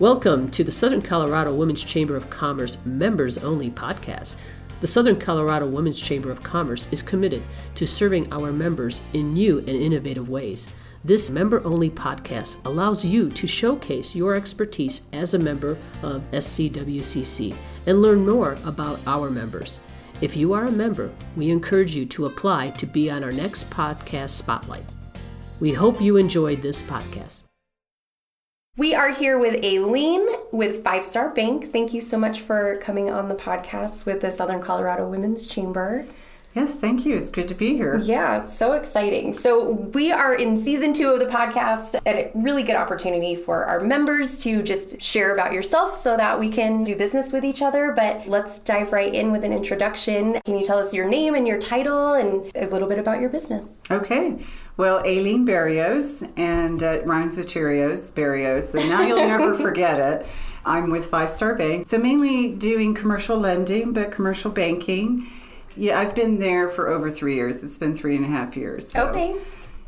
Welcome to the Southern Colorado Women's Chamber of Commerce members only podcast. The Southern Colorado Women's Chamber of Commerce is committed to serving our members in new and innovative ways. This member only podcast allows you to showcase your expertise as a member of SCWCC and learn more about our members. If you are a member, we encourage you to apply to be on our next podcast spotlight. We hope you enjoyed this podcast. We are here with Aileen with Five Star Bank. Thank you so much for coming on the podcast with the Southern Colorado Women's Chamber. Yes, thank you. It's good to be here. Yeah, it's so exciting. So, we are in season two of the podcast, and a really good opportunity for our members to just share about yourself so that we can do business with each other. But let's dive right in with an introduction. Can you tell us your name and your title and a little bit about your business? Okay. Well, Aileen Barrios, and uh, rhymes with Cheerios, Barrios, and now you'll never forget it. I'm with Five Star Bank. So, mainly doing commercial lending, but commercial banking. Yeah, I've been there for over three years. It's been three and a half years. So. Okay.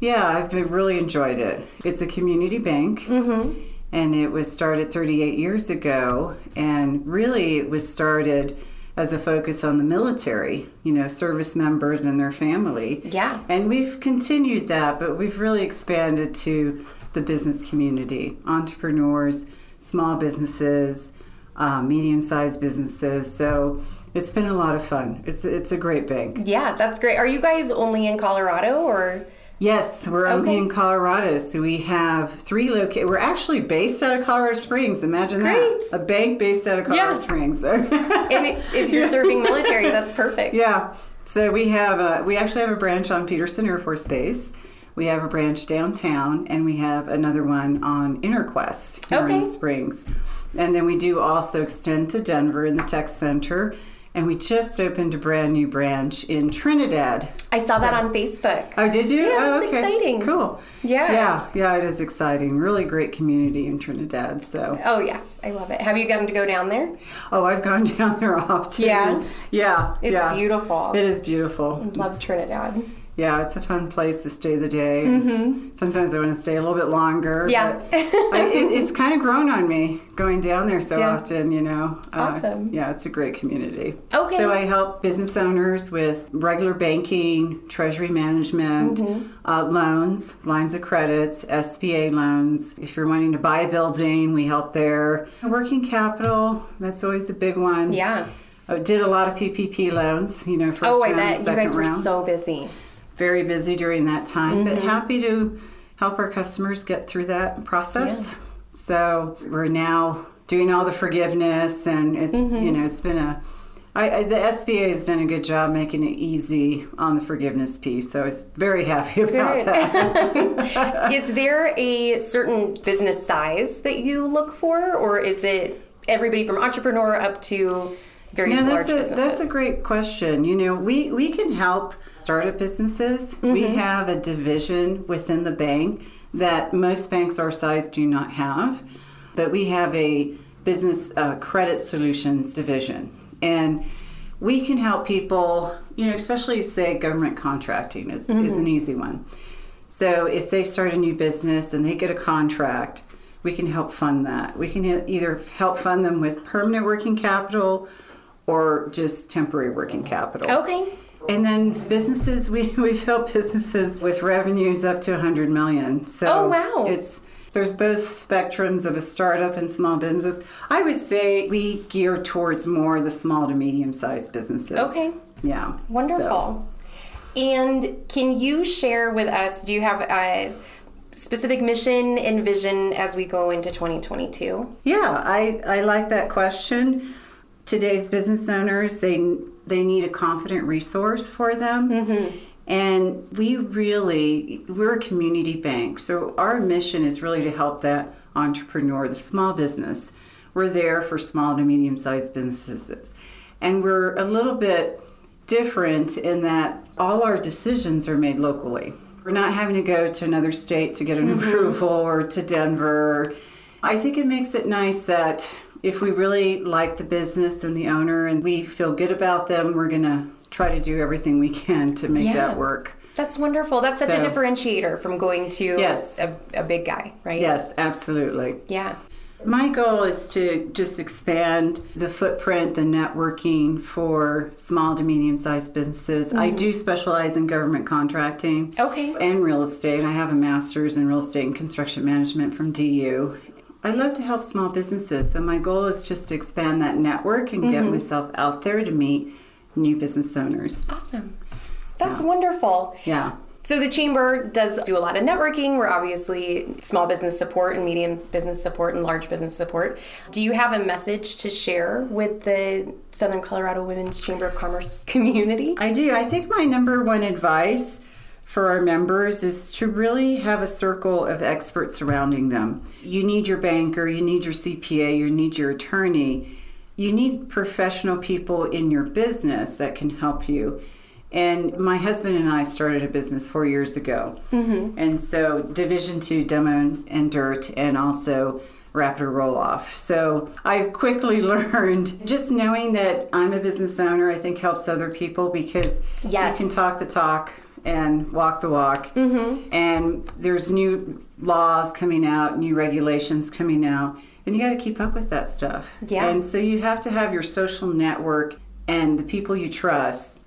Yeah, I've been, really enjoyed it. It's a community bank. Mm-hmm. And it was started 38 years ago. And really, it was started as a focus on the military, you know, service members and their family. Yeah. And we've continued that, but we've really expanded to the business community, entrepreneurs, small businesses, uh, medium sized businesses. So it's been a lot of fun. It's, it's a great bank. Yeah, that's great. Are you guys only in Colorado or? Yes, we're only in Colorado, so we have three locations. We're actually based out of Colorado Springs. Imagine Great. that—a bank based out of Colorado Yeah. Springs. And if you're serving military, that's perfect. Yeah. So we have a, we actually have a branch on Peterson Air Force Base. We have a branch downtown, and we have another one on Interquest here in Okay. the Springs. And then we do also extend to Denver in the Tech Center. And we just opened a brand new branch in Trinidad. I saw that on Facebook. Oh, did you? Yeah, oh, okay. exciting. Cool. Yeah. Yeah, yeah, it is exciting. Really great community in Trinidad. So, Oh yes, I love it. Have you gotten to go down there? oh, I've gone down there often. Yeah? Yeah. It's yeah. beautiful. It is beautiful. Love Trinidad. Yeah, it's a fun place to stay the day. Sometimes I want to stay a little bit longer. Mm-hmm. Yeah. I, it, it's kind of grown on me going down there so Yeah. often, you know. Uh, Awesome. yeah, it's a great community. Okay. So I help business owners with regular banking, treasury management, Mm-hmm. uh, loans, lines of credits, SBA loans. If you're wanting to buy a building, we help there. Working capital, that's always a big one. Yeah. I did a lot of PPP loans, you know, first Oh, I bet you guys were round so busy. Very busy during that time, but Mm-hmm. happy to help our customers get through that process. So we're now doing all the forgiveness, and it's Mm-hmm. you know it's been a I, I, the SBA has done a good job making it easy on the forgiveness piece, so I was very happy about that. Is there a certain business size that you look for, or is it everybody from entrepreneur up to very No, large that's a businesses? that's a great question. You know, we we can help startup businesses. We Mm-hmm. have a division within the bank that most banks our size do not have, but we have a business uh, credit solutions division, and we can help people. You know, especially say government contracting is, is Mm-hmm. an easy one. So if they start a new business and they get a contract, we can help fund that. We can either help fund them with permanent working capital or just temporary working capital. okay. And then businesses, we, we've helped businesses with revenues up to 100 million. So Oh, wow. it's there's both spectrums of a startup and small business. I would say we gear towards more the small to medium sized businesses. Okay. Yeah. Wonderful. And can you share with us? Do you have a specific mission and vision as we go into 2022? Yeah, I, I like that question. Today's business owners, they they need a confident resource for them. Mm-hmm. And we really we're a community bank. So our mission is really to help that entrepreneur, the small business. We're there for small to medium sized businesses. And we're a little bit different in that all our decisions are made locally. We're not having to go to another state to get an mm-hmm. approval or to Denver. I think it makes it nice that if we really like the business and the owner and we feel good about them, we're going to try to do everything we can to make Yeah. that work. That's wonderful. That's such a differentiator from going to Yes. a, a big guy, right? Yes, absolutely. Yeah. My goal is to just expand the footprint, the networking for small to medium sized businesses. I mm-hmm. do specialize in government contracting Okay. and real estate. I have a master's in real estate and construction management from DU. I love to help small businesses, so my goal is just to expand that network and get mm-hmm. myself out there to meet new business owners. Awesome. That's wonderful. Yeah. So the chamber does do a lot of networking. We're obviously small business support and medium business support and large business support. Do you have a message to share with the Southern Colorado Women's Chamber of Commerce community? I do. I think my number one advice for our members is to really have a circle of experts surrounding them. You need your banker, you need your CPA, you need your attorney. You need professional people in your business that can help you. And my husband and I started a business four years ago. Mm-hmm. And so, Division Two Demo and Dirt, and also Rapid Roll Off. So, I quickly learned just knowing that I'm a business owner, I think helps other people because Yes. you can talk the talk and walk the walk. Mm-hmm. And there's new laws coming out, new regulations coming out, and you got to keep up with that stuff. Yeah. And so you have to have your social network and the people you trust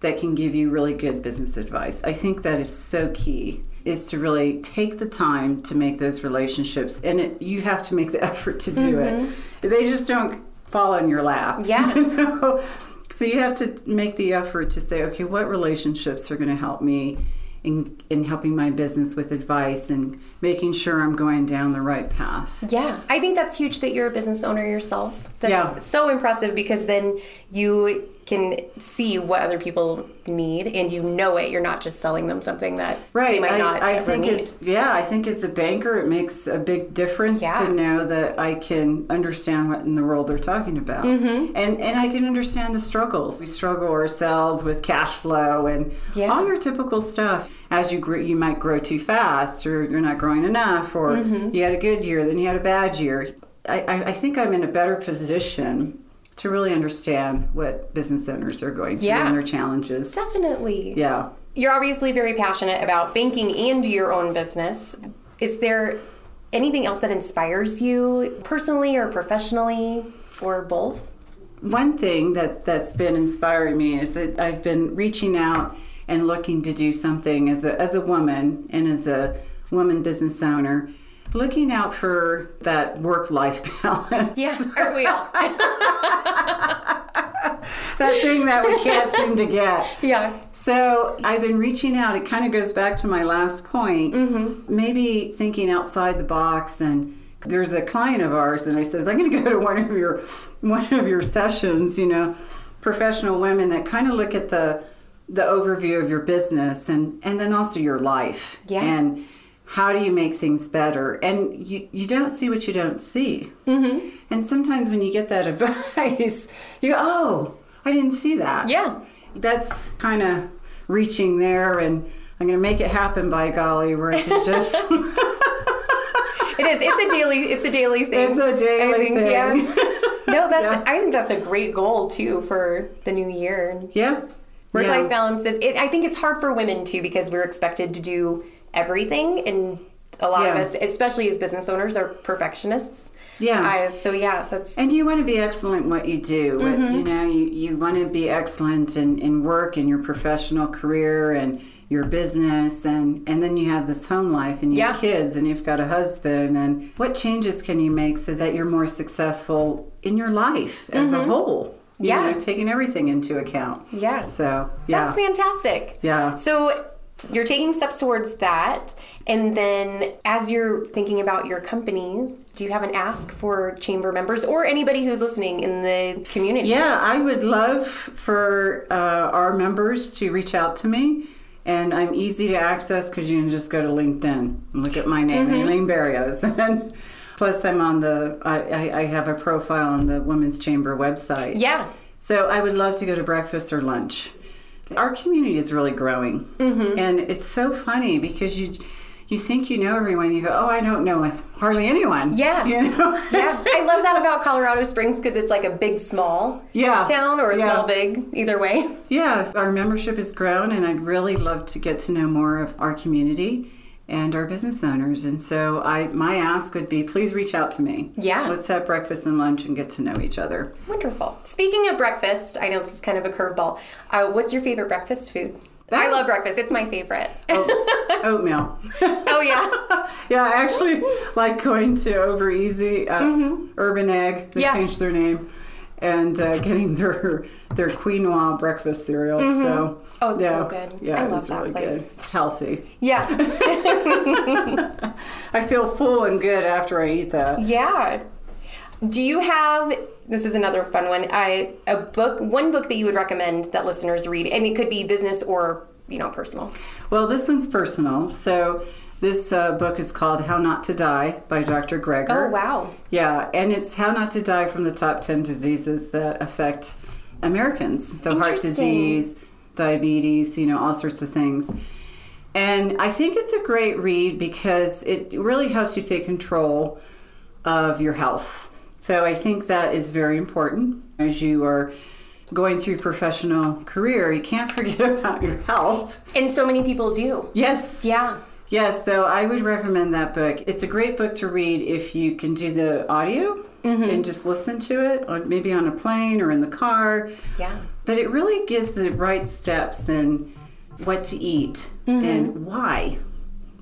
that can give you really good business advice. I think that is so key is to really take the time to make those relationships and it, you have to make the effort to do it. They just don't fall in your lap. Yeah. you know? So you have to make the effort to say, okay, what relationships are going to help me in, in helping my business with advice and making sure I'm going down the right path. Yeah, I think that's huge that you're a business owner yourself. That's Yeah. so impressive because then you can see what other people need and you know it. You're not just selling them something that Right. they might I, not I think need. it's yeah, I think as a banker it makes a big difference Yeah. to know that I can understand what in the world they're talking about. Mm-hmm. And and I can understand the struggles. We struggle ourselves with cash flow and Yeah. all your typical stuff. As you grow, you might grow too fast or you're not growing enough or Mm-hmm. you had a good year, then you had a bad year. I, I think I'm in a better position to really understand what business owners are going through Yeah. and their challenges. Definitely. Yeah. You're obviously very passionate about banking and your own business. Is there anything else that inspires you personally or professionally or both? one thing that's that's been inspiring me is that I've been reaching out and looking to do something as a as a woman and as a woman business owner, looking out for that work life balance. Yeah, aren't we all? that thing that we can't seem to get. yeah. So I've been reaching out. It kind of goes back to my last point. Mm-hmm. Maybe thinking outside the box. And there's a client of ours, and I says, I'm going to go to one of your one of your sessions. You know, professional women that kind of look at the the overview of your business and and then also your life. Yeah. And how do you make things better? And you, you don't see what you don't see. Mm-hmm. And sometimes when you get that advice, you go, oh, I didn't see that Yeah. that's kind of reaching there and i'm going to make it happen by golly where i can just It is. It's a daily. It's a daily thing. it's a daily think, thing Yeah. No, that's. Yeah. I think that's a great goal too for the new year. yeah Work yeah. life balance is. It, I think it's hard for women too because we're expected to do everything, and a lot of us, especially as business owners, are perfectionists. yeah Uh, so yeah, that's. and you want to be excellent in what you do Mm-hmm. you know you, you want to be excellent in, in work and your professional career and your business and and then you have this home life and you have kids and you've got a husband and what changes can you make so that you're more successful in your life as a whole you Mm-hmm. Yeah. know, taking everything into account Yeah. so yeah That's fantastic. Yeah. So you're taking steps towards that. And then as you're thinking about your company, do you have an ask for chamber members or anybody who's listening in the community? Yeah, I would love for uh, our members to reach out to me. And I'm easy to access because you can just go to LinkedIn and look at my name, Aileen Barrios. And plus, I'm on the, I, I, I have a profile on the Women's Chamber website. Yeah. So I would love to go to breakfast or lunch. Our community is really growing, Mm-hmm. and it's so funny because you you think you know everyone. You go, oh, I don't know hardly anyone. Yeah. you know. Yeah. I love that about Colorado Springs because it's like a big small Yeah. town or a Yeah. small big, either way. Yeah, our membership has grown, and I'd really love to get to know more of our community and our business owners. And so I my ask would be please reach out to me. Yeah. Let's have breakfast and lunch and get to know each other. Wonderful. Speaking of breakfast, I know this is kind of a curveball. Uh, what's your favorite breakfast food? I love breakfast. It's my favorite. Oh, oatmeal. oh yeah. yeah, I actually like going to Over Easy, uh, Urban Egg. They Mm-hmm. Yeah. changed their name, and uh, getting their their quinoa breakfast cereal. So Oh, it's yeah, so good. Yeah, I love it's that really place. good. It's healthy. Yeah. I feel full and good after I eat that. Yeah. Do you have this is another fun one. I a book one book that you would recommend that listeners read and it could be business or, you know, personal. Well, this one's personal. So this uh, book is called How Not to Die by Dr. Greger. Oh, wow. Yeah, and it's how not to die from the top 10 diseases that affect Americans. So, heart disease, diabetes, you know, all sorts of things. And I think it's a great read because it really helps you take control of your health. So, I think that is very important as you are going through professional career. You can't forget about your health. And so many people do. Yes. Yeah. Yes, so I would recommend that book. It's a great book to read if you can do the audio mm-hmm. and just listen to it, or maybe on a plane or in the car. Yeah. But it really gives the right steps and what to eat mm-hmm. and why.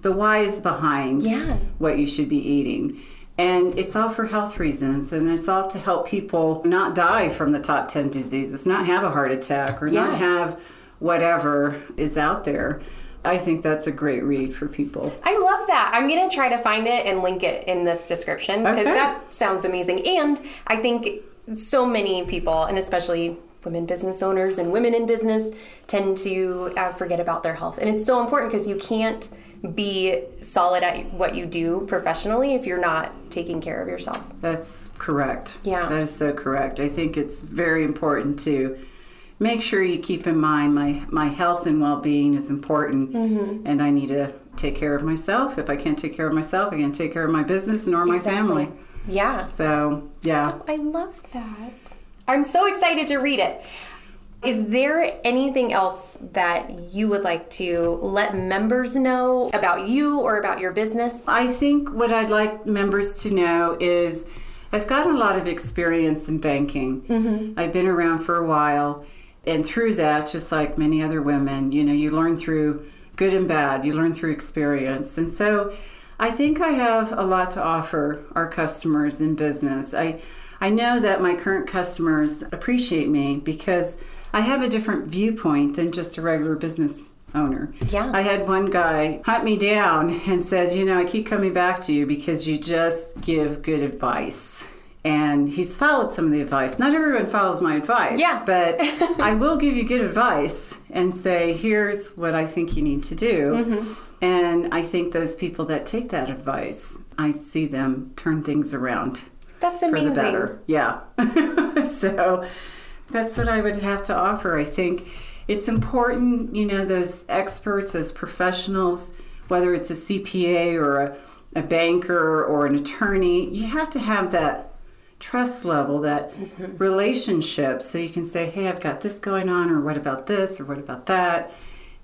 The whys behind Yeah. what you should be eating. And it's all for health reasons, and it's all to help people not die from the top 10 diseases, not have a heart attack, or Yeah. not have whatever is out there. I think that's a great read for people. I love that. I'm going to try to find it and link it in this description because Okay. that sounds amazing. And I think so many people, and especially women business owners and women in business, tend to uh, forget about their health. And it's so important because you can't be solid at what you do professionally if you're not taking care of yourself. That's correct. Yeah. That is so correct. I think it's very important to make sure you keep in mind my, my health and well being is important, Mm-hmm. and I need to take care of myself. If I can't take care of myself, I can't take care of my business nor my family. Yeah. So, yeah. I love that. I'm so excited to read it. Is there anything else that you would like to let members know about you or about your business? I think what I'd like members to know is I've got a lot of experience in banking. Mm-hmm. I've been around for a while, and through that, just like many other women, you know, you learn through good and bad, you learn through experience. And so I think I have a lot to offer our customers in business. I I know that my current customers appreciate me because I have a different viewpoint than just a regular business owner. Yeah. I had one guy hunt me down and said, You know, I keep coming back to you because you just give good advice. And he's followed some of the advice. Not everyone follows my advice. Yeah. But I will give you good advice and say, Here's what I think you need to do. Mm-hmm. And I think those people that take that advice, I see them turn things around That's for amazing. the better. Yeah. so that's what I would have to offer. I think it's important, you know, those experts, those professionals, whether it's a CPA or a, a banker or an attorney, you have to have that trust level, that mm-hmm. relationship, so you can say, hey, I've got this going on, or what about this, or what about that?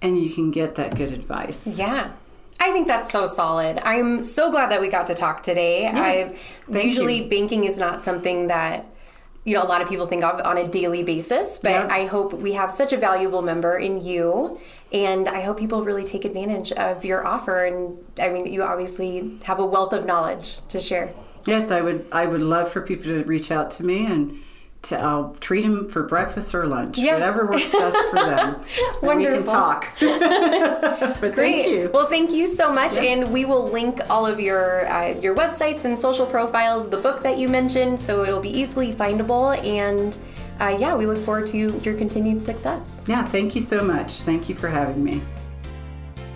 And you can get that good advice. Yeah. I think that's so solid. I'm so glad that we got to talk today. Yes. I Thank usually you. banking is not something that you know a lot of people think of on a daily basis, but Yeah. I hope we have such a valuable member in you and I hope people really take advantage of your offer and I mean you obviously have a wealth of knowledge to share. Yes, I would. I would love for people to reach out to me, and to, I'll treat them for breakfast or lunch, Yeah. whatever works best for them. And we can talk. but thank you. Well, thank you so much, and we will link all of your uh, your websites and social profiles, the book that you mentioned, so it'll be easily findable. And uh, yeah, we look forward to your continued success. yeah, thank you so much. Thank you for having me.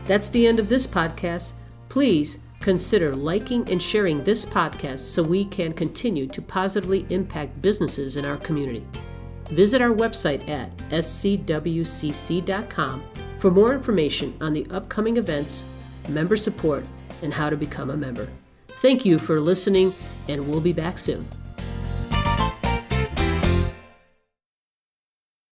That's the end of this podcast. Please consider liking and sharing this podcast so we can continue to positively impact businesses in our community. Visit our website at scwcc.com for more information on the upcoming events, member support, and how to become a member. Thank you for listening, and we'll be back soon.